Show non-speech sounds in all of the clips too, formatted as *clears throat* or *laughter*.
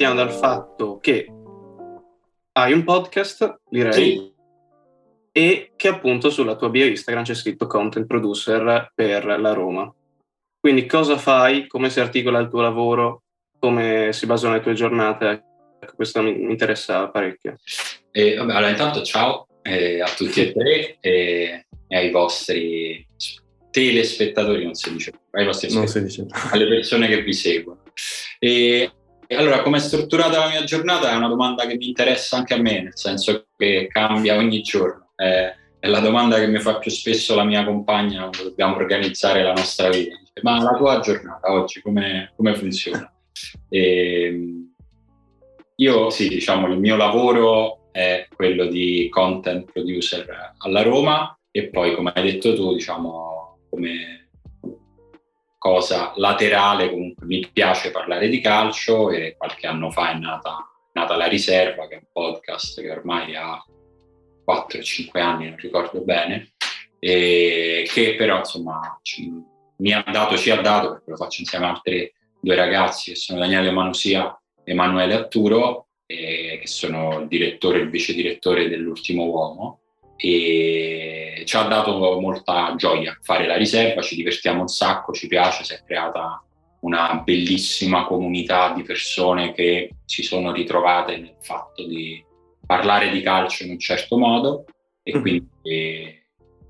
partiamo dal fatto che hai un podcast, direi, sì. e che appunto sulla tua bio Instagram c'è scritto content producer per la Roma. Quindi cosa fai, come si articola il tuo lavoro, come si basano le tue giornate? Ecco, questo mi, interessa parecchio. Eh, vabbè, allora intanto ciao eh, a tutti e tre e, e, ai vostri telespettatori, non si dice, ai vostri non si dice. alle persone che vi seguono. E, e allora, come è strutturata la mia giornata è una domanda che mi interessa anche a me, nel senso che cambia ogni giorno. È, è la domanda che mi fa più spesso la mia compagna quando dobbiamo organizzare la nostra vita. Ma la tua giornata oggi come, come funziona? E, ehm, io sì, diciamo, il mio lavoro è quello di content producer alla Roma e poi, come hai detto tu, diciamo, come cosa laterale, comunque mi piace parlare di calcio e qualche anno fa è nata, nata La Riserva, che è un podcast che ormai ha 4-5 anni, non ricordo bene, e che però insomma ci, mi ha dato, ci ha dato, perché lo faccio insieme a altri due ragazzi che sono Daniele Manusia e Emanuele Atturo, eh, che sono il direttore e il vice direttore dell'Ultimo Uomo, e ci ha dato molta gioia fare la riserva, ci divertiamo un sacco, ci piace, si è creata una bellissima comunità di persone che si sono ritrovate nel fatto di parlare di calcio in un certo modo e mm. quindi...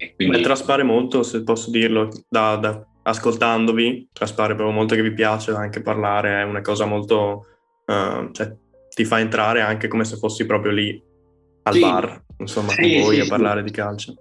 E quindi... Beh, traspare molto, se posso dirlo, da, da, ascoltandovi, traspare proprio molto che vi piace anche parlare, è una cosa molto... Uh, cioè, ti fa entrare anche come se fossi proprio lì al sì. bar, insomma, sì, con voi sì, a parlare di calcio.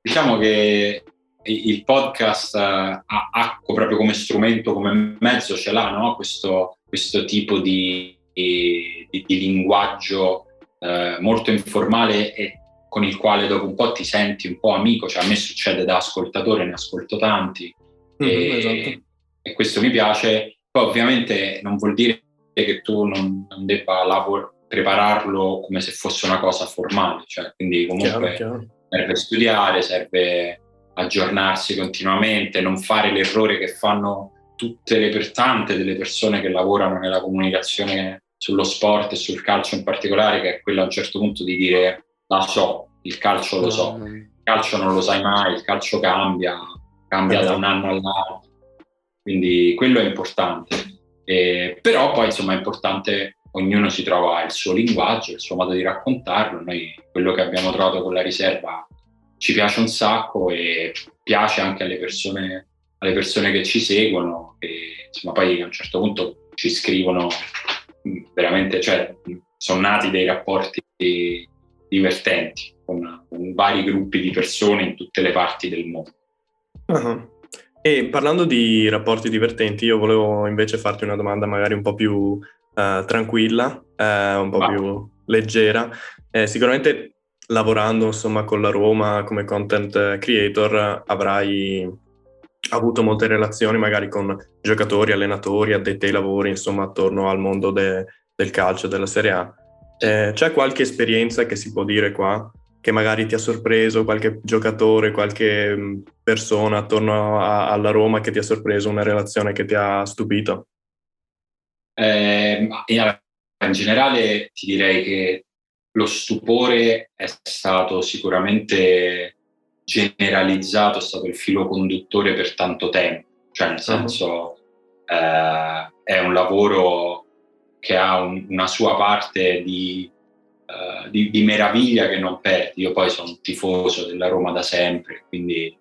Diciamo che il podcast uh, ha, proprio come strumento, come mezzo ce l'ha, no? questo, questo, tipo di, di, di linguaggio eh, molto informale e con il quale dopo un po' ti senti un po' amico, cioè a me succede da ascoltatore, ne ascolto tanti mm, e, esatto. e, questo mi piace. Poi ovviamente non vuol dire che tu non, non debba lavor- prepararlo come se fosse una cosa formale, cioè, quindi comunque chiaro, chiaro. serve studiare, serve aggiornarsi continuamente, non fare l'errore che fanno tutte le tante delle persone che lavorano nella comunicazione sullo sport e sul calcio in particolare, che è quello a un certo punto di dire la so, il calcio lo so, il calcio non lo sai mai, il calcio cambia, cambia da un anno all'altro, quindi quello è importante. Eh, però poi insomma è importante, ognuno si trova il suo linguaggio, il suo modo di raccontarlo, noi quello che abbiamo trovato con la riserva ci piace un sacco e piace anche alle persone, alle persone che ci seguono, e insomma poi a un certo punto ci scrivono veramente, cioè, sono nati dei rapporti divertenti con, con, vari gruppi di persone in tutte le parti del mondo. Uh-huh. E parlando di rapporti divertenti, io volevo invece farti una domanda magari un po' più uh, tranquilla, uh, un po' Va. più leggera. Eh, sicuramente lavorando insomma con la Roma come content creator avrai avuto molte relazioni magari con giocatori, allenatori, addetti ai lavori, insomma, attorno al mondo de, del calcio, della Serie A. Eh, c'è qualche esperienza che si può dire qua che magari ti ha sorpreso, qualche giocatore, qualche persona attorno a, alla Roma che ti ha sorpreso, una relazione che ti ha stupito? Eh, in generale ti direi che lo stupore è stato sicuramente generalizzato, è stato il filo conduttore per tanto tempo, cioè nel senso eh, è un lavoro che ha un, una sua parte di, uh, di, di, meraviglia che non perdi. Io poi sono un tifoso della Roma da sempre, quindi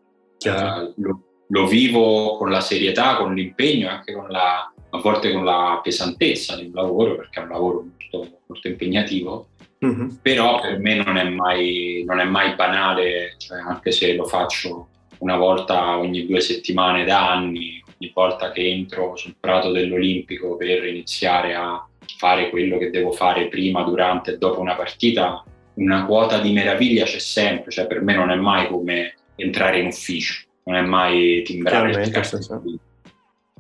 uh, lo, lo, vivo con la serietà, con l'impegno e anche con la, a volte con la pesantezza di un lavoro, perché è un lavoro molto, molto impegnativo Mm-hmm. Però per me non è mai, non è mai banale, cioè anche se lo faccio una volta ogni due settimane da anni, ogni volta che entro sul prato dell'Olimpico per iniziare a fare quello che devo fare prima, durante e dopo una partita, una quota di meraviglia c'è sempre, cioè per me non è mai come entrare in ufficio, non è mai timbrare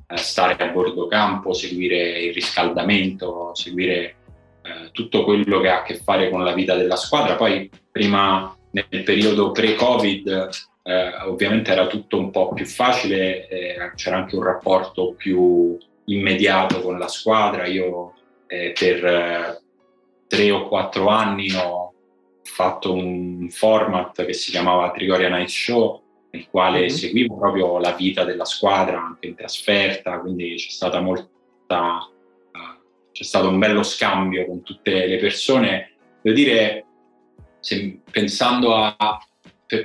eh, stare a bordo campo, seguire il riscaldamento, seguire eh, tutto quello che ha a che fare con la vita della squadra. Poi prima nel periodo pre-Covid eh, ovviamente era tutto un po' più facile, eh, c'era anche un rapporto più immediato con la squadra. Io eh, per eh, tre o quattro anni ho fatto un format che si chiamava Trigoria Night Show, nel quale mm-hmm. seguivo proprio la vita della squadra anche in trasferta, quindi c'è stata molta uh, c'è stato un bello scambio con tutte le persone. Devo dire, se, pensando a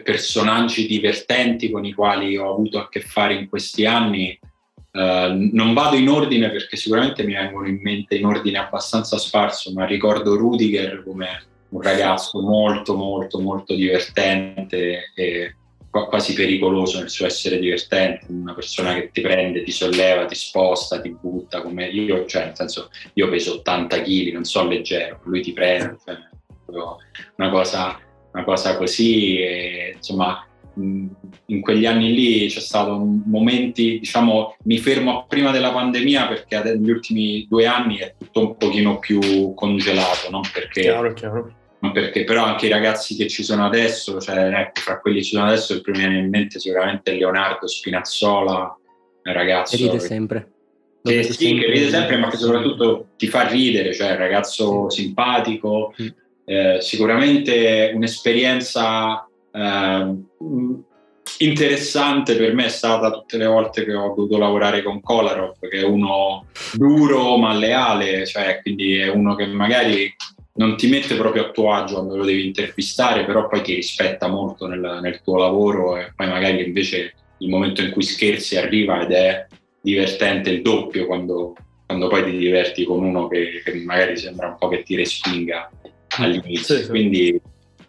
personaggi divertenti con i quali ho avuto a che fare in questi anni, Uh, non vado in ordine perché sicuramente mi vengono in mente in ordine abbastanza sparso, ma ricordo Rudiger come un ragazzo molto molto molto divertente e quasi pericoloso nel suo essere divertente, una persona che ti prende, ti solleva, ti sposta, ti butta come io, cioè nel senso io peso 80 kg, non so leggero, lui ti prende, cioè, una, cosa, una cosa così, e, insomma in quegli anni lì c'è stato momenti, diciamo, mi fermo prima della pandemia perché negli ultimi due anni è tutto un pochino più congelato, non perché, chiaro, chiaro. Perché però anche i ragazzi che ci sono adesso, cioè ecco, fra quelli che ci sono adesso il primo viene in mente sicuramente Leonardo Spinazzola, un ragazzo... Che ride sempre. Che, sì, sempre che ride sempre, ma che soprattutto ti fa ridere, cioè un ragazzo sì. simpatico, mm. eh, sicuramente un'esperienza eh, interessante per me è stata tutte le volte che ho dovuto lavorare con Kolarov, che è uno duro ma leale, cioè quindi è uno che magari non ti mette proprio a tuo agio quando lo devi intervistare, però poi ti rispetta molto nel, nel tuo lavoro e poi magari invece il momento in cui scherzi arriva ed è divertente il doppio quando, quando poi ti diverti con uno che, che, magari sembra un po' che ti respinga all'inizio. Sì, sì. Quindi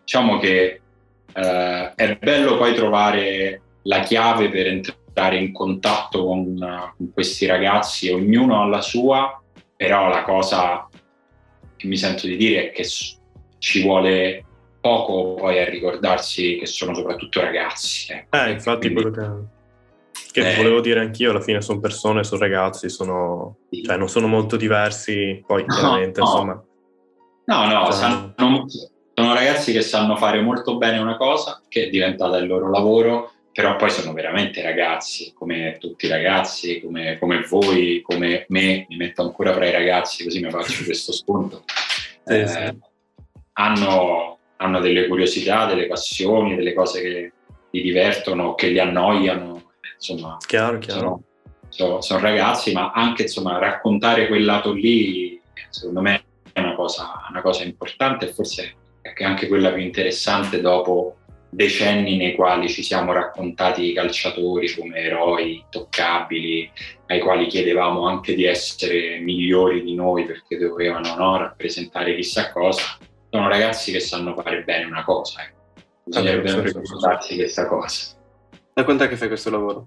diciamo che eh, è bello poi trovare la chiave per entrare in contatto con, con questi ragazzi, ognuno ha la sua, però la cosa mi sento di dire è che ci vuole poco poi a ricordarsi che sono soprattutto ragazzi. Ecco. Eh, infatti Quindi, quello che, che eh, volevo dire anch'io, alla fine sono persone, sono ragazzi, sono, sì. cioè, non sono molto diversi, poi chiaramente no, no. insomma... No, no, cioè, sanno, sono ragazzi che sanno fare molto bene una cosa, che è diventata il loro lavoro, però poi sono veramente ragazzi, come tutti i ragazzi, come, come voi, come me, mi metto ancora fra i ragazzi così mi faccio *laughs* questo spunto. Sì, eh, sì. Hanno, hanno, delle curiosità, delle passioni, delle cose che li divertono, che li annoiano, insomma, chiaro, chiaro. Sono, sono, ragazzi, ma anche insomma, raccontare quel lato lì, secondo me è una cosa, una cosa importante e forse è anche quella più interessante dopo decenni nei quali ci siamo raccontati i calciatori come eroi toccabili, ai quali chiedevamo anche di essere migliori di noi perché dovevano no, rappresentare chissà cosa, sono ragazzi che sanno fare bene una cosa. Eh. Bisognerebbe sempre ricordarsi questa cosa. Da quant'è che fai questo lavoro?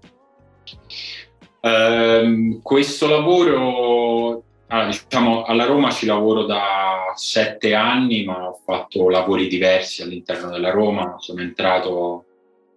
Um, questo lavoro allora, diciamo, alla Roma ci lavoro da sette anni, ma ho fatto lavori diversi all'interno della Roma. Sono entrato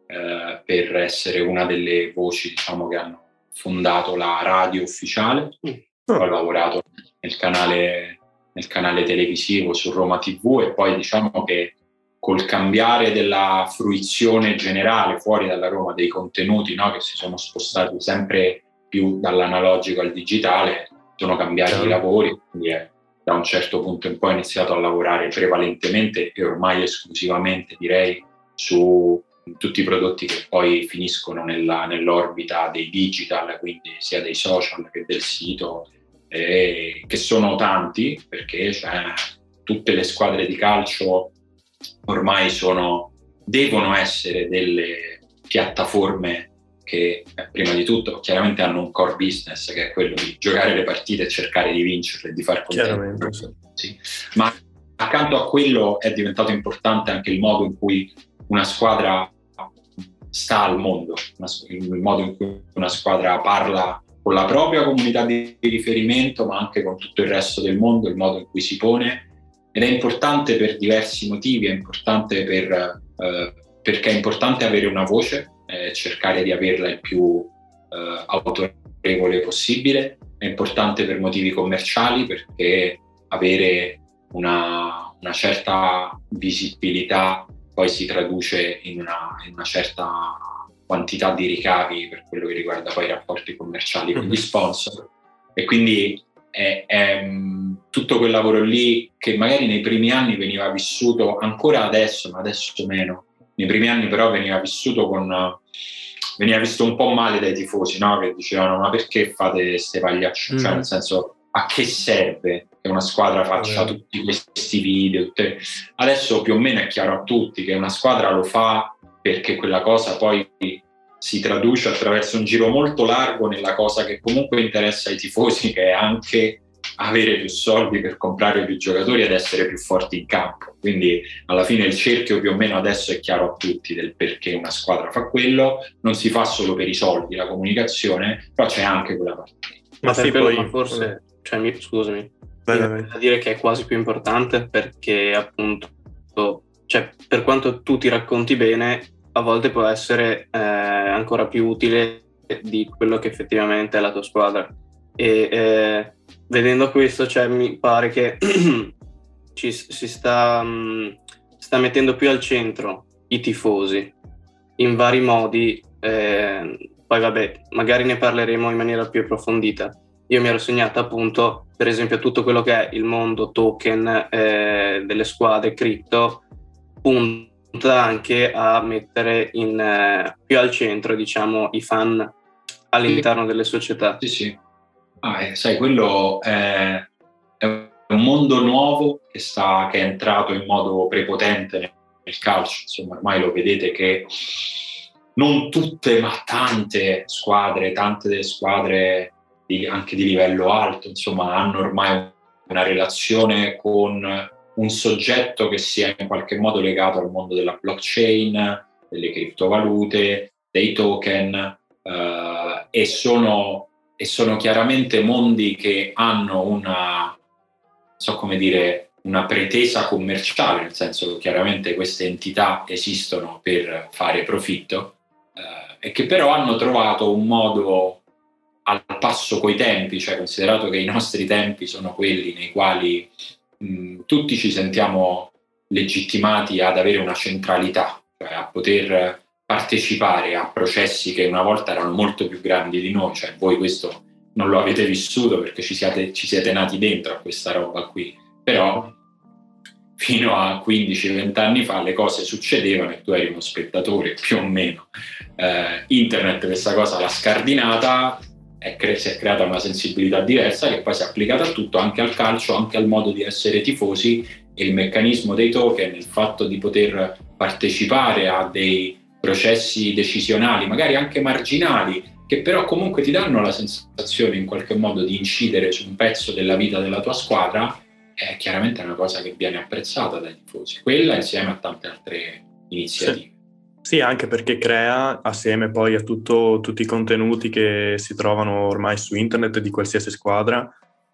eh, per essere una delle voci diciamo, che hanno fondato la radio ufficiale. Mm. Ho lavorato nel canale, nel canale televisivo su Roma TV e poi diciamo che col cambiare della fruizione generale fuori dalla Roma dei contenuti no, che si sono spostati sempre più dall'analogico al digitale, sono cambiati i lavori, quindi è, da un certo punto in poi ho iniziato a lavorare prevalentemente e ormai esclusivamente direi su tutti i prodotti che poi finiscono nella, nell'orbita dei digital, quindi sia dei social che del sito, eh, che sono tanti perché cioè, tutte le squadre di calcio ormai sono, devono essere delle piattaforme che eh, prima di tutto chiaramente hanno un core business che è quello di giocare le partite e cercare di vincerle, di far contento. Sì. Ma accanto a quello è diventato importante anche il modo in cui una squadra sta al mondo, il modo in cui una squadra parla con la propria comunità di riferimento, ma anche con tutto il resto del mondo, il modo in cui si pone. Ed è importante per diversi motivi, è importante per, eh, perché è importante avere una voce, eh, cercare di averla il più eh, autorevole possibile. È importante per motivi commerciali perché avere una, una certa visibilità poi si traduce in una, in una, certa quantità di ricavi per quello che riguarda poi i rapporti commerciali con gli mhm. sponsor. E quindi è, è, tutto quel lavoro lì che magari nei primi anni veniva vissuto ancora adesso, ma adesso meno. Nei primi anni però veniva vissuto con veniva visto un po' male dai tifosi, no? Che dicevano "Ma perché fate queste pagliacce?" Mm. Cioè, nel senso, a che serve che una squadra faccia mm. tutti questi video? Tutte... Adesso più o meno è chiaro a tutti che una squadra lo fa perché quella cosa poi si traduce attraverso un giro molto largo nella cosa che comunque interessa ai tifosi, che è anche avere più soldi per comprare più giocatori ed essere più forti in campo. Quindi alla fine il cerchio più o meno adesso è chiaro a tutti del perché una squadra fa quello, non si fa solo per i soldi la comunicazione, però c'è anche quella parte. Ma, sì, quello, poi... ma forse, cioè, mi, scusami, da dire che è quasi più importante perché appunto, cioè, per quanto tu ti racconti bene, a volte può essere eh, ancora più utile di quello che effettivamente è la tua squadra. E eh, vedendo questo, cioè, mi pare che *clears throat* ci, si sta, um, sta, mettendo più al centro i tifosi in vari modi. Eh, poi vabbè, magari ne parleremo in maniera più approfondita. Io mi ero segnato appunto, per esempio, tutto quello che è il mondo token eh, delle squadre cripto, punta anche a mettere in, eh, più al centro, diciamo, i fan all'interno delle società. Sì, sì. Ah, eh, sai, quello è, è, un mondo nuovo che, sta, che, è entrato in modo prepotente nel, calcio. Insomma, ormai lo vedete che non tutte, ma tante squadre, tante delle squadre di, anche di livello alto, insomma, hanno ormai una relazione con un soggetto che sia in qualche modo legato al mondo della blockchain, delle criptovalute, dei token eh, e sono e sono chiaramente mondi che hanno una, so come dire, una pretesa commerciale, nel senso che chiaramente queste entità esistono per fare profitto eh, e che però hanno trovato un modo al passo coi tempi, cioè considerato che i nostri tempi sono quelli nei quali mh, tutti ci sentiamo legittimati ad avere una centralità, cioè a poter partecipare a processi che una volta erano molto più grandi di noi, cioè voi questo non lo avete vissuto perché ci siete, ci siete nati dentro a questa roba qui, però fino a 15-20 anni fa le cose succedevano e tu eri uno spettatore più o meno. Eh, internet questa cosa l'ha scardinata, cre- si è creata una sensibilità diversa che poi si è applicata a tutto, anche al calcio, anche al modo di essere tifosi e il meccanismo dei token, il fatto di poter partecipare a dei processi decisionali, magari anche marginali, che però comunque ti danno la sensazione in qualche modo di incidere su un pezzo della vita della tua squadra, è chiaramente una cosa che viene apprezzata dai tifosi. Quella insieme a tante altre iniziative. Sì. Sì, anche perché crea, assieme poi a tutto, tutti i contenuti che si trovano ormai su internet di qualsiasi squadra,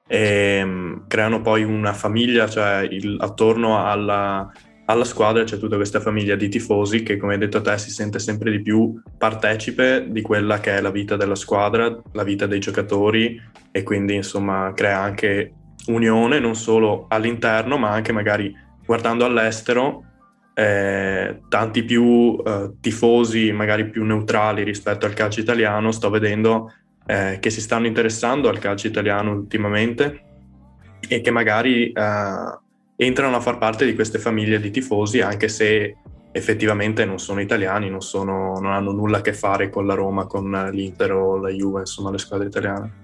e, um, creano poi una famiglia, cioè il, attorno alla, alla squadra c'è tutta questa famiglia di tifosi che, come hai detto te, si sente sempre di più partecipe di quella che è la vita della squadra, la vita dei giocatori e quindi insomma crea anche unione non solo all'interno ma anche magari guardando all'estero eh, tanti più eh, tifosi magari più neutrali rispetto al calcio italiano. Sto vedendo eh, che si stanno interessando al calcio italiano ultimamente e che magari eh, entrano a far parte di queste famiglie di tifosi, anche se effettivamente non sono italiani, non, sono, non hanno nulla a che fare con la Roma, con l'Inter o la Juve, insomma le squadre italiane.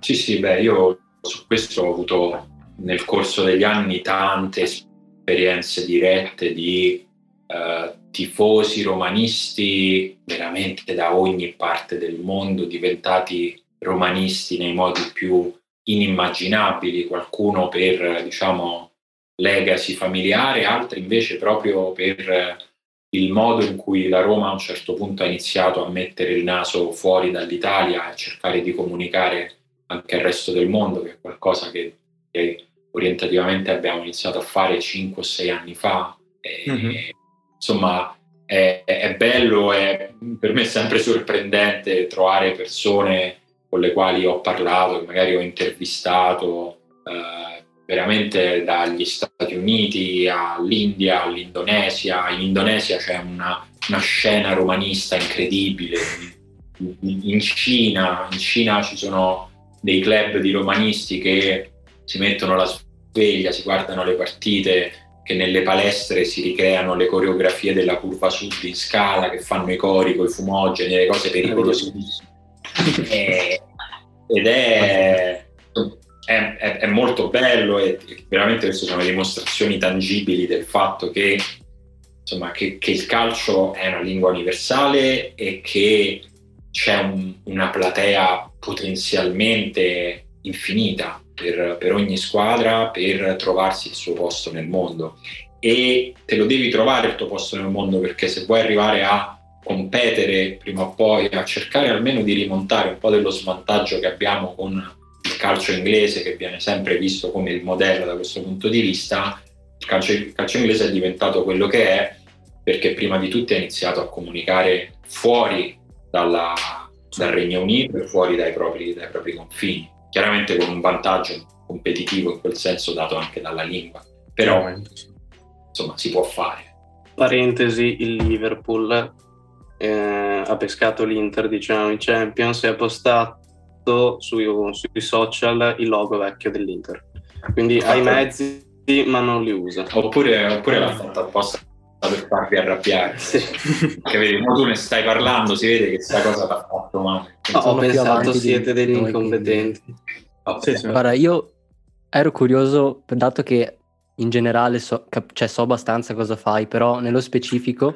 Sì, sì, beh, io su questo ho avuto nel corso degli anni tante esperienze dirette di eh, tifosi romanisti veramente da ogni parte del mondo, diventati romanisti nei modi più inimmaginabili, qualcuno per, diciamo, legacy familiare, altri invece proprio per il modo in cui la Roma a un certo punto ha iniziato a mettere il naso fuori dall'Italia e cercare di comunicare anche al resto del mondo, che è qualcosa che, che orientativamente abbiamo iniziato a fare 5 o 6 anni fa. E, mm-hmm. Insomma, è, è bello, è, per me è sempre sorprendente trovare persone con le quali ho parlato, che magari ho intervistato. Eh, veramente dagli Stati Uniti all'India, all'Indonesia. In Indonesia c'è una, una scena romanista incredibile. In Cina, in Cina ci sono dei club di romanisti che si mettono la sveglia, si guardano le partite, che nelle palestre si ricreano le coreografie della curva sud in scala, che fanno i cori con i fumogeni, le cose pericolosissime. ed è, è, è, è, molto bello e veramente queste sono dimostrazioni tangibili del fatto che, insomma, che, che il calcio è una lingua universale e che c'è un, una platea potenzialmente infinita per, per ogni squadra per trovarsi il suo posto nel mondo. E te lo devi trovare il tuo posto nel mondo perché se vuoi arrivare a competere prima o poi, a cercare almeno di rimontare un po' dello svantaggio che abbiamo con il calcio inglese che viene sempre visto come il modello da questo punto di vista, il calcio, il calcio inglese è diventato quello che è perché prima di tutto ha iniziato a comunicare fuori dalla, dal Regno Unito e fuori dai propri, dai propri confini chiaramente con un vantaggio competitivo in quel senso dato anche dalla lingua, però insomma si può fare. Parentesi, il Liverpool eh, ha pescato l'Inter, diciamo, in Champions e ha postato sui, sui social il logo vecchio dell'Inter. Quindi ha i mezzi ma non li usa. Oppure, oppure l'ha fatto apposta per farvi arrabbiare. Sì. *laughs* Che vedi, tu ne stai parlando, si vede che questa cosa ti ha fatto male. No, ho pensato siete degli incompetenti. Sì, sì. Guarda, io ero curioso, dato che in generale so, cap- cioè, so abbastanza cosa fai, però nello specifico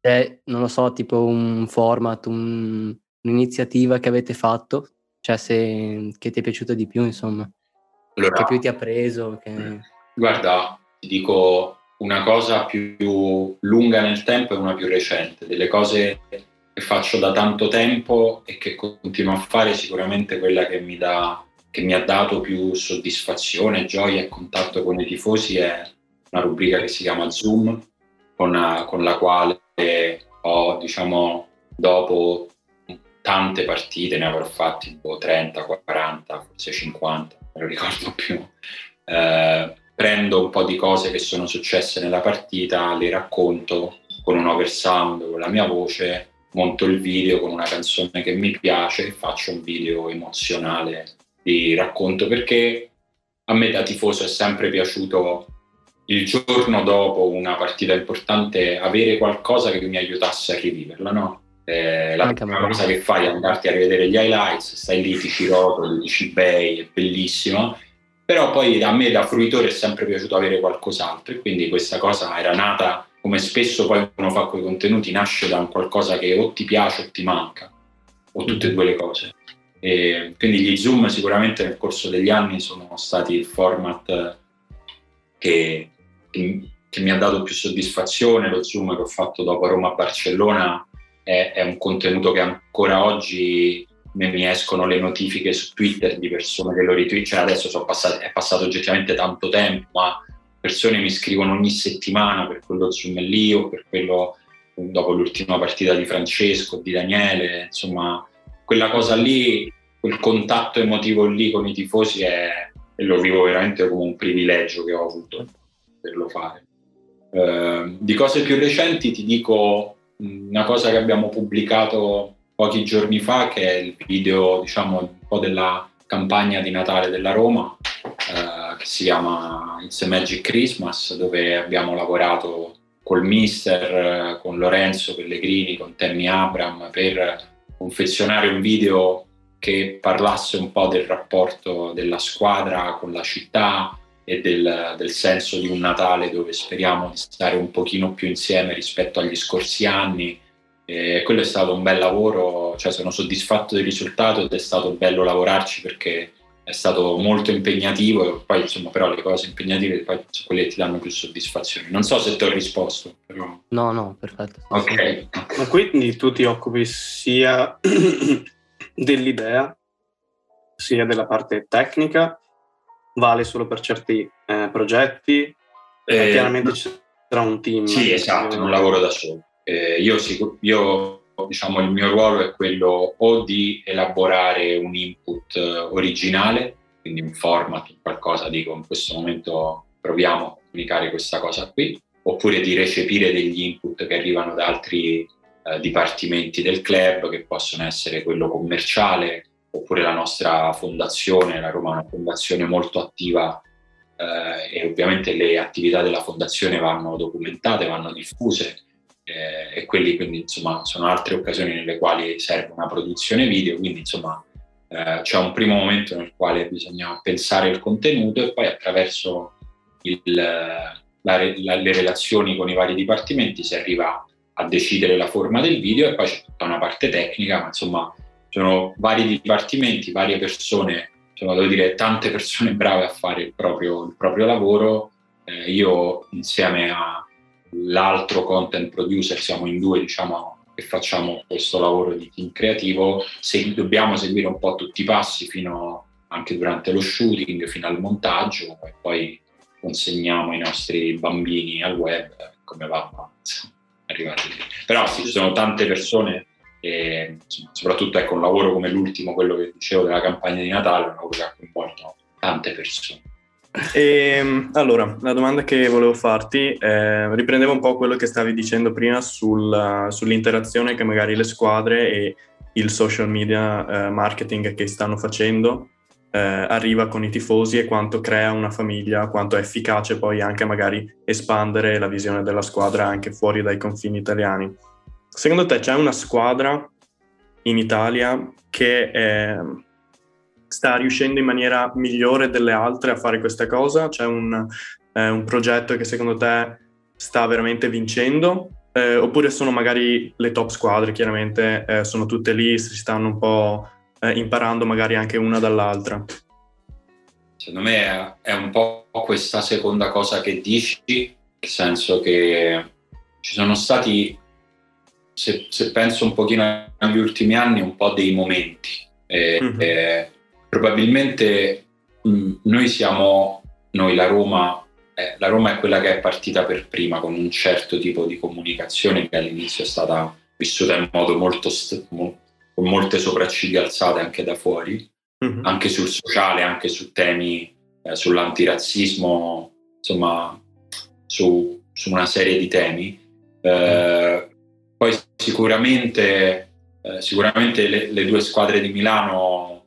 è, non lo so, tipo un format, un, un'iniziativa che avete fatto, cioè se, che ti è piaciuto di più, insomma. Allora, che più ti ha preso. Che... Guarda, ti dico una cosa più lunga nel tempo e una più recente. Delle cose che faccio da tanto tempo e che continuo a fare, sicuramente quella che mi, dà, che mi ha dato più soddisfazione, gioia e contatto con i tifosi è una rubrica che si chiama Zoom, con, con la quale ho, diciamo, dopo tante partite, ne avrò fatti 30, 40, forse 50, non lo ricordo *laughs* più. Eh, prendo un po' di cose che sono successe nella partita, le racconto con un oversound, con la mia voce, monto il video con una canzone che mi piace e faccio un video emozionale di racconto perché a me da tifoso è sempre piaciuto il giorno dopo una partita importante avere qualcosa che mi aiutasse a riviverla, no? Eh, la prima cosa che fai è andarti a rivedere gli highlights, stai lì, ti ci rotoli, dici bei, è bellissimo. Però poi a me da fruitore è sempre piaciuto avere qualcos'altro e quindi questa cosa era nata come spesso poi uno fa quei contenuti nasce da un qualcosa che o ti piace o ti manca o tutte e due le cose. E quindi gli zoom sicuramente nel corso degli anni sono stati il format che, che, che mi ha dato più soddisfazione lo zoom che ho fatto dopo Roma-Barcellona è, è un contenuto che ancora oggi mi escono le notifiche su Twitter di persone che lo cioè adesso passati, è passato oggettivamente tanto tempo, ma persone mi scrivono ogni settimana per quello lì o per quello dopo l'ultima partita di Francesco, di Daniele, insomma, quella cosa lì, quel contatto emotivo lì con i tifosi è, e lo vivo veramente come un privilegio che ho avuto poterlo fare. Eh, di cose più recenti ti dico una cosa che abbiamo pubblicato pochi giorni fa, che è il video, diciamo, un po' della campagna di Natale della Roma, eh, che si chiama It's a Magic Christmas, dove abbiamo lavorato col mister, eh, con Lorenzo Pellegrini, con Tenny Abram, per confezionare un video che parlasse un po' del rapporto della squadra con la città e del, del, senso di un Natale dove speriamo di stare un pochino più insieme rispetto agli scorsi anni e quello è stato un bel lavoro, cioè sono soddisfatto del risultato ed è stato bello lavorarci perché è stato molto impegnativo e poi insomma però le cose impegnative poi sono quelle che ti danno più soddisfazione. Non so se ti ho risposto. Però... No, no, perfetto. Ok. Ma quindi tu ti occupi sia *clears throat* dell'idea sia della parte tecnica, vale solo per certi eh, progetti, eh, chiaramente ci sarà un team. Sì, esatto, non lavoro da solo. Eh, io, io diciamo, il mio ruolo è quello o di elaborare un input eh, originale, quindi un format, qualcosa, dico in questo momento proviamo a comunicare questa cosa qui, oppure di recepire degli input che arrivano da altri eh, dipartimenti del club, che possono essere quello commerciale, oppure la nostra fondazione, la Roma è una fondazione molto attiva eh, e ovviamente le attività della fondazione vanno documentate, vanno diffuse eh, e quelli quindi insomma sono altre occasioni nelle quali serve una produzione video, quindi insomma eh, c'è un primo momento nel quale bisogna pensare il contenuto e poi attraverso il, la, la, le relazioni con i vari dipartimenti si arriva a decidere la forma del video e poi c'è tutta una parte tecnica, ma insomma sono vari dipartimenti, varie persone, insomma devo dire tante persone *laughs* brave a fare il proprio, il proprio lavoro. Eh, io insieme all'altro content producer, siamo in due diciamo che facciamo questo lavoro di team creativo, se dobbiamo seguire un po' tutti i passi fino anche durante lo shooting, fino al montaggio e poi consegniamo i nostri bambini al web come va arrivare lì. Però sì, ci sono tante persone e soprattutto ecco un lavoro come l'ultimo, quello che dicevo della campagna di Natale, un lavoro che ha coinvolto tante persone. E, ehm, allora, la domanda che volevo farti eh, riprendeva un po' quello che stavi dicendo prima sul, sull'interazione che magari le squadre e il social media eh, marketing che stanno facendo eh, arriva con i tifosi e quanto crea una famiglia, quanto è efficace poi anche magari espandere la visione della squadra anche fuori dai confini italiani. Secondo te c'è una squadra in Italia che è, sta riuscendo in maniera migliore delle altre a fare questa cosa? C'è un, eh, un progetto che secondo te sta veramente vincendo? Eh, oppure sono magari le top squadre, chiaramente eh, sono tutte lì, si stanno un po' eh, imparando magari anche una dall'altra. Secondo me è un po' questa seconda cosa che dici, nel senso che ci sono stati, se, se penso un pochino agli ultimi anni, un po' dei momenti. Eh, mm-hmm. eh, probabilmente mh, noi siamo, noi la Roma, eh, la Roma è quella che è partita per prima con un certo tipo di comunicazione che all'inizio è stata vissuta in modo molto, st- con molte sopracciglia alzate anche da fuori, mm-hmm. anche sul sociale, anche su temi, eh, sull'antirazzismo, insomma, su, su, una serie di temi. Eh, poi sicuramente, eh, sicuramente le, le, due squadre di Milano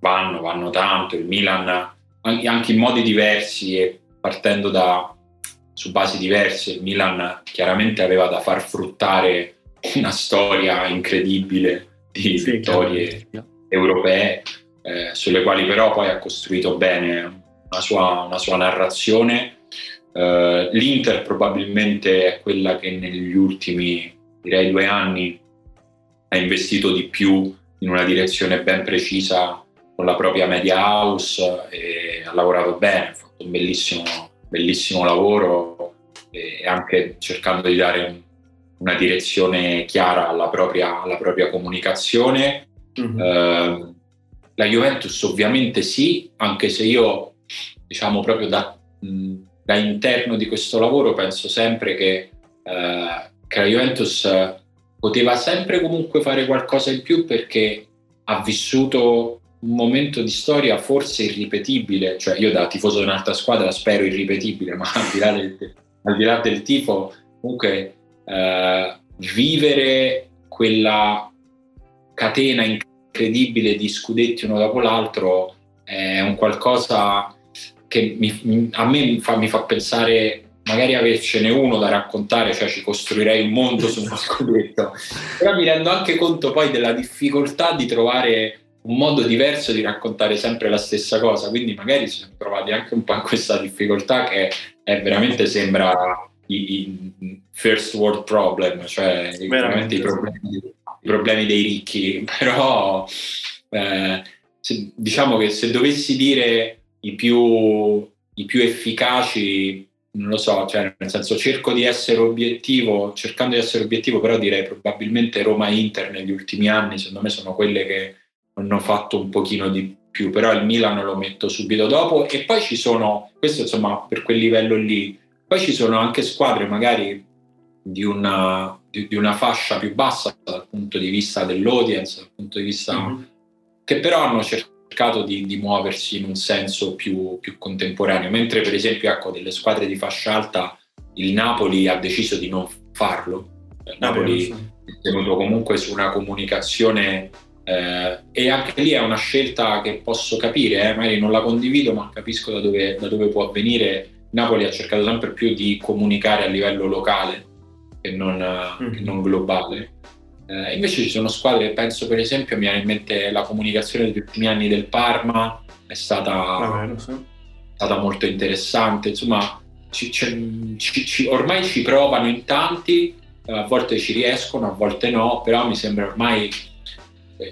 vanno, vanno tanto, il Milan anche in modi diversi e partendo da su basi diverse, il Milan chiaramente aveva da far fruttare una storia incredibile di sì, vittorie chiaro. europee, eh, sulle quali però poi ha costruito bene una sua, una sua narrazione. Uh, L'Inter probabilmente è quella che negli ultimi, direi due anni, ha investito di più in una direzione ben precisa con la propria media house e ha lavorato bene, ha fatto un bellissimo, bellissimo lavoro e anche cercando di dare un una direzione chiara alla propria, alla propria comunicazione. Mm-hmm. Eh, la Juventus ovviamente sì, anche se io diciamo proprio da, da interno di questo lavoro penso sempre che, eh, che la Juventus poteva sempre comunque fare qualcosa in più perché ha vissuto un momento di storia forse irripetibile, cioè io da tifoso di un'altra squadra spero irripetibile, ma al di là del, al di là del tifo comunque eh, vivere quella catena incredibile di scudetti uno dopo l'altro è un qualcosa che mi, a me mi fa, mi fa, pensare magari avercene uno da raccontare, cioè ci costruirei un mondo su uno scudetto, però mi rendo anche conto poi della difficoltà di trovare un modo diverso di raccontare sempre la stessa cosa, quindi magari ci siamo trovati anche un po' in questa difficoltà che è veramente sembra i, i first world problem, cioè veramente i problemi, i problemi, dei ricchi, *laughs* però eh, se, diciamo che se dovessi dire i più, i più efficaci, non lo so, cioè nel senso cerco di essere obiettivo, cercando di essere obiettivo, però direi probabilmente Roma e Inter negli ultimi anni, secondo me sono quelle che hanno fatto un pochino di più, però il Milan lo metto subito dopo e poi ci sono, questo insomma per quel livello lì, poi ci sono anche squadre magari di una, di, di una fascia più bassa dal punto di vista dell'audience, dal punto di vista mm-hmm. che però hanno cercato di, di, muoversi in un senso più, più, contemporaneo, mentre per esempio ecco, delle squadre di fascia alta il Napoli ha deciso di non farlo. Il Napoli è tenuto comunque su una comunicazione Eh, e anche lì è una scelta che posso capire, eh, magari non la condivido, ma capisco da dove, da dove, può avvenire. Napoli ha cercato sempre più di comunicare a livello locale che non, mm. che non globale. Eh, invece ci sono squadre, penso per esempio, mi viene in mente la comunicazione degli ultimi anni del Parma, è stata, ah, so. stata molto interessante. Insomma, ci, ci, ci, ormai ci provano in tanti, a volte ci riescono, a volte no, però mi sembra ormai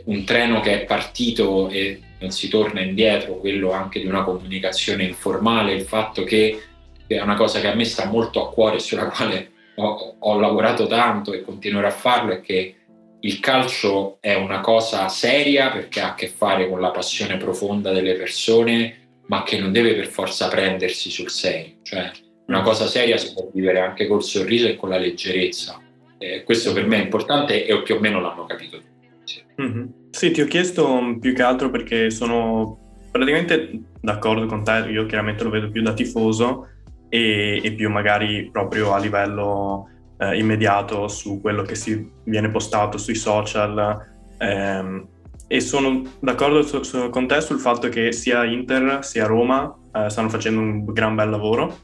un treno che è partito e non si torna indietro, quello anche di una comunicazione informale, il fatto che è una cosa che a me sta molto a cuore, sulla quale ho, ho lavorato tanto e continuerò a farlo, è che il calcio è una cosa seria perché ha a che fare con la passione profonda delle persone, ma che non deve per forza prendersi sul serio. Cioè, una cosa seria si può vivere anche col sorriso e con la leggerezza. Eh, questo per me è importante e più o meno l'hanno capito tutti. Mm-hmm. Sì, ti ho chiesto più che altro perché sono praticamente d'accordo con te, io chiaramente lo vedo più da tifoso e, e più magari proprio a livello eh, immediato su quello che si viene postato sui social ehm, e sono d'accordo su, su, con te sul fatto che sia Inter sia Roma eh, stanno facendo un gran bel lavoro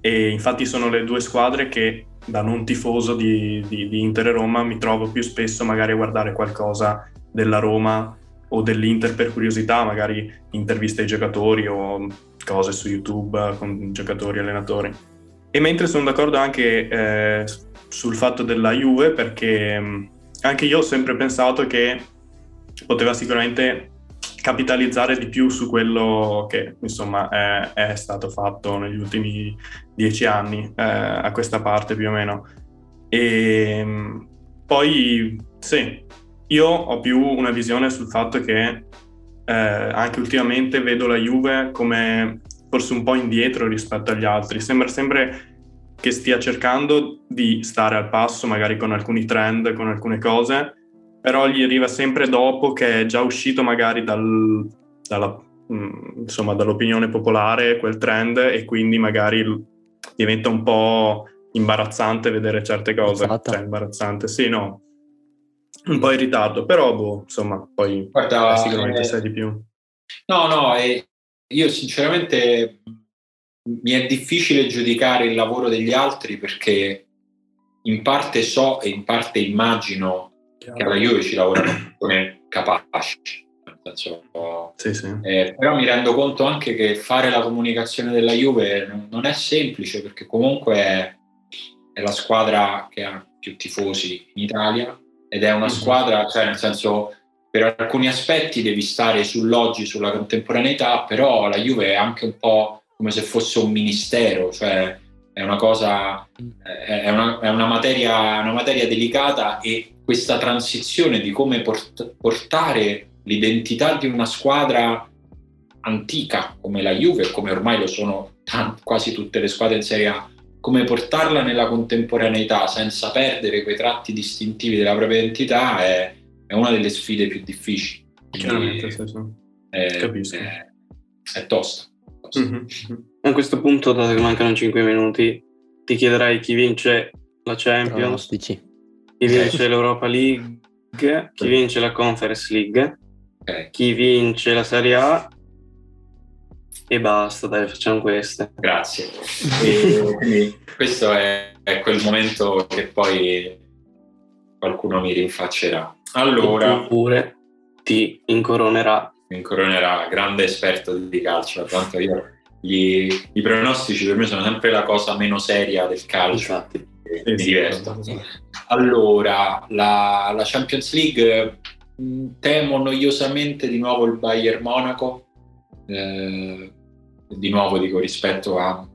e infatti sono le due squadre che da non tifoso di, di, di Inter e Roma mi trovo più spesso magari a guardare qualcosa della Roma o dell'Inter per curiosità, magari interviste ai giocatori o cose su YouTube con giocatori e allenatori. E mentre sono d'accordo anche eh, sul fatto della Juve, perché mm, anche io ho sempre pensato che poteva sicuramente capitalizzare di più su quello che insomma è, è stato fatto negli ultimi dieci anni eh, a questa parte più o meno. E mm, poi sì, io ho più una visione sul fatto che eh, anche ultimamente vedo la Juve come forse un po' indietro rispetto agli altri. Sembra sempre che stia cercando di stare al passo, magari con alcuni trend, con alcune cose, però gli arriva sempre dopo che è già uscito magari dal, dalla, mm, insomma, dall'opinione popolare quel trend e quindi magari diventa un po' imbarazzante vedere certe cose. Esatto. Cioè, imbarazzante, sì, no, un po' in ritardo, però boh, insomma, poi Guarda, sicuramente eh, sai di più. No, no, eh, io sinceramente mi è difficile giudicare il lavoro degli altri perché in parte so e in parte immagino Chiaro. che alla Juve ci lavorano come capaci. Senso, sì, sì. Eh, però mi rendo conto anche che fare la comunicazione della Juve non, non è semplice perché comunque è, è la squadra che ha più tifosi in Italia ed è una mhm. squadra, cioè nel senso per alcuni aspetti devi stare sull'oggi, sulla contemporaneità, però la Juve è anche un po' come se fosse un ministero, cioè è una cosa, è una, è una, materia, una materia delicata e questa transizione di come port- portare l'identità di una squadra antica come la Juve, come ormai lo sono t- quasi tutte le squadre in Serie A, come portarla nella contemporaneità senza perdere quei tratti distintivi della propria identità è, è una delle sfide più difficili. Chiaramente, sì, sì. È, Capisco. È, è tosta. Tosta. Mm-hmm. A questo punto, dato che mancano 5 minuti, ti chiederai chi vince la Champions, Pronostici. chi vince l'Europa League, chi vince la Conference League, okay. chi vince la Serie A e basta, dai, facciamo queste. Grazie. E, questo è, è, quel momento che poi qualcuno mi rinfaccerà. Allora. Oppure ti incoronerà. Mi incoronerà, grande esperto di calcio, tanto io gli, i pronostici per me sono sempre la cosa meno seria del calcio. Infatti. Mi diverto. Allora, la, la Champions League temo noiosamente di nuovo il Bayern Monaco eh, di nuovo dico rispetto a,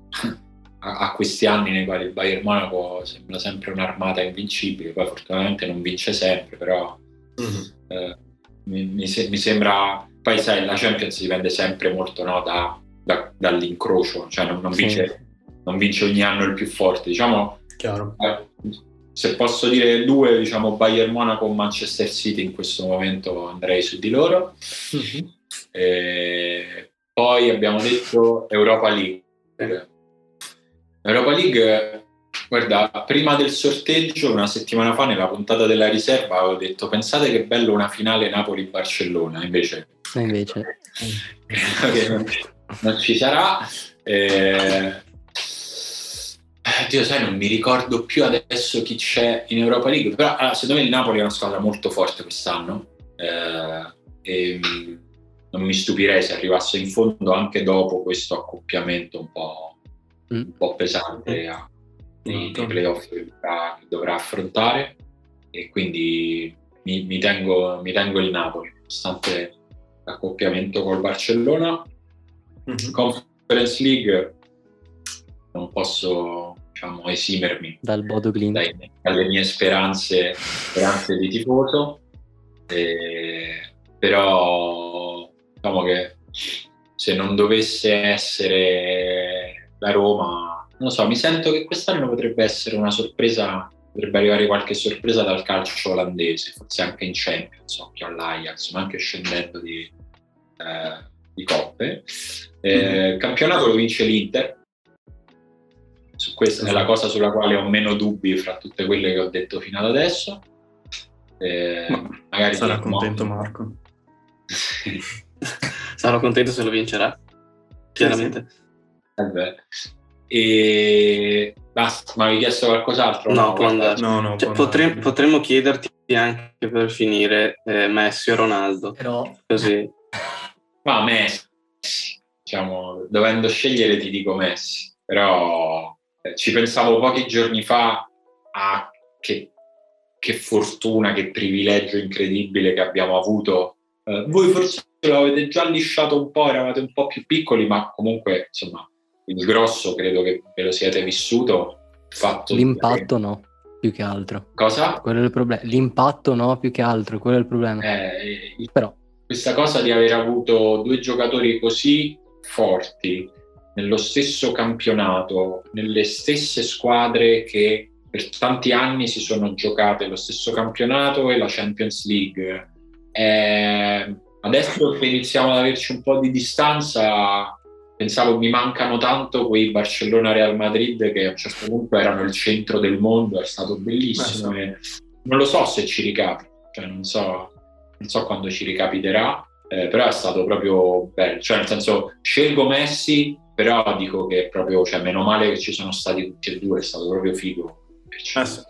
a, a, questi anni nei quali il Bayern Monaco sembra sempre un'armata invincibile, poi fortunatamente non vince sempre, però mm-hmm. eh, mi, mi, mi, sembra, poi sai, la Champions dipende sempre molto no, da, da, dall'incrocio, cioè non, non, vince, sì. non, vince, ogni anno il più forte, diciamo, eh, se posso dire due, diciamo Bayern Monaco o Manchester City in questo momento andrei su di loro. Mm-hmm. Eh, poi abbiamo detto Europa League. Europa League Guarda, prima del sorteggio, una settimana fa, nella puntata della riserva, avevo detto pensate che bello una finale Napoli-Barcellona, invece... invece... non, non, ci sarà. Eh, Dio sai, non mi ricordo più adesso chi c'è in Europa League, però allora, secondo me il Napoli è una squadra molto forte quest'anno eh, e non mi stupirei se arrivasse in fondo anche dopo questo accoppiamento un po', mm. un po pesante a, nei, nei playoff che dovrà, che dovrà, affrontare e quindi mi, mi, tengo, mi tengo il Napoli, nonostante l'accoppiamento col Barcellona. Mm-hmm. Conference League non posso diciamo, esimermi dal Bodo dai, dalle mie speranze, speranze di tifoso, eh, però diciamo che se non dovesse essere la Roma, non so, mi sento che quest'anno potrebbe essere una sorpresa, potrebbe arrivare qualche sorpresa dal calcio olandese, forse anche in Champions, occhio all'Ajax, ma anche scendendo di, eh, di coppe. Eh, mm-hmm. campionato lo vince l'Inter, su questa esatto. è la cosa sulla quale ho meno dubbi fra tutte quelle che ho detto fino ad adesso. Eh, magari sarà contento no. Marco. *laughs* Sarò contento se lo vincerà, chiaramente. Sì, sì. E basta, ma avevi chiesto qualcos'altro? No, no, no, no cioè, potremmo, potremmo, chiederti anche per finire eh, Messi o Ronaldo. Però... Così. *laughs* Ma Messi, diciamo, dovendo scegliere ti dico Messi, però eh, ci pensavo pochi giorni fa a che, che, fortuna, che privilegio incredibile che abbiamo avuto. Eh, voi forse l'avete già lisciato un po', eravate un po' più piccoli, ma comunque insomma il grosso credo che ve lo siete vissuto. Fatto L'impatto di... no, più che altro. Cosa? Quello è il problema. L'impatto no, più che altro, quello è il problema. Eh, Però. Questa cosa di aver avuto due giocatori così forti nello stesso campionato, nelle stesse squadre che per tanti anni si sono giocate lo stesso campionato e la Champions League. Eh, adesso che iniziamo ad averci un po' di distanza, pensavo mi mancano tanto quei Barcellona-Real Madrid che a un certo punto erano il centro del mondo, è stato bellissimo. E non lo so se ci ricapita, cioè non so, non so quando ci ricapiterà, eh, però è stato proprio bello. Cioè, nel senso, scelgo Messi però dico che proprio, cioè, meno male che ci sono stati tutti e due, è stato proprio figo. Ah, sì.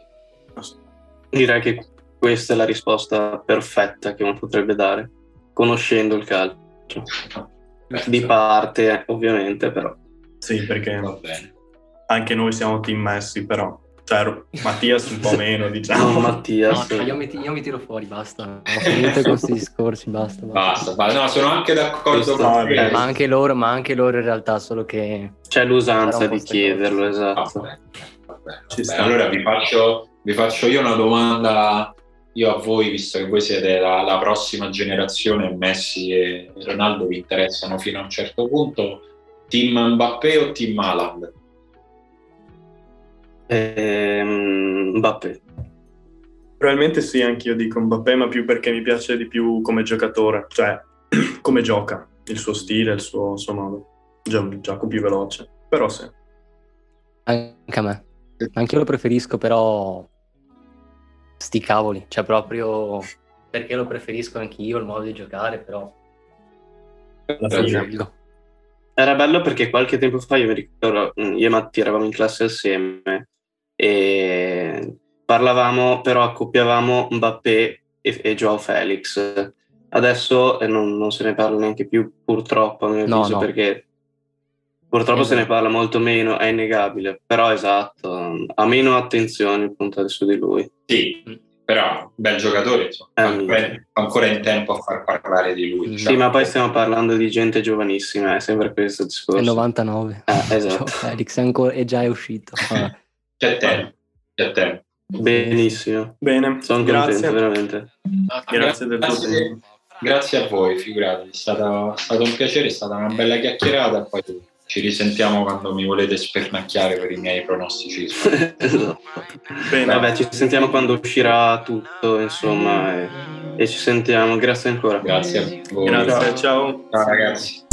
Direi che questa è la risposta perfetta che uno potrebbe dare, conoscendo il calcio. *laughs* Di parte, ovviamente, però. Sì, perché anche noi siamo team Messi, però cioè, Mattias un po' *laughs* meno, diciamo. No, Mattias. No, io, mi, io, mi, tiro fuori, basta. *laughs* Ho finito con questi discorsi, basta. Basta, basta. No, sono anche d'accordo con te. Ma anche loro, ma anche loro in realtà, solo che... C'è l'usanza di chiederlo, cosa. esatto. Vabbè, vabbè, vabbè. Allora vi faccio, vi faccio, io una domanda io a voi, visto che voi siete la, la prossima generazione, Messi e Ronaldo vi interessano fino a un certo punto, team Mbappé o team Haaland? Ehm, Mbappé. Probabilmente sì, anch'io dico Mbappé, ma più perché mi piace di più come giocatore, cioè *clears throat* come gioca, il suo stile, il suo, il suo modo. Già un gioco più veloce, però sì. Anche a me. Anche io lo preferisco, però sti cavoli, cioè proprio perché lo preferisco anche io il modo di giocare, però fine era bello perché qualche tempo fa io mi ricordo, io e Matti eravamo in classe assieme e parlavamo, però accoppiavamo Mbappé e, e Joao Felix. Adesso eh, non, non, se ne parla neanche più, purtroppo, a mio no, avviso, no. perché purtroppo esatto. se ne parla molto meno, è innegabile, però esatto, ha meno attenzione puntate su di lui. Sì, però bel giocatore, insomma, ancora, ancora in tempo a far parlare di lui. Sì, ma poi stiamo parlando di gente giovanissima, è sempre questo discorso. È 99. Eh, esatto. Felix è, ancora, è già è uscito. Ah. C'è tempo, c'è tempo. Benissimo. Bene, sono grazie. contento veramente. Grazie del tuo tempo. Grazie a voi, figurati, è stato, è stato un piacere, è stata una bella chiacchierata, poi ci risentiamo quando mi volete spernacchiare per i miei pronostici. *laughs* esatto. Bene. Vabbè, ci sentiamo quando uscirà tutto, insomma, e, e ci sentiamo. Grazie ancora. Grazie a voi. Grazie, ciao. Ciao ragazzi.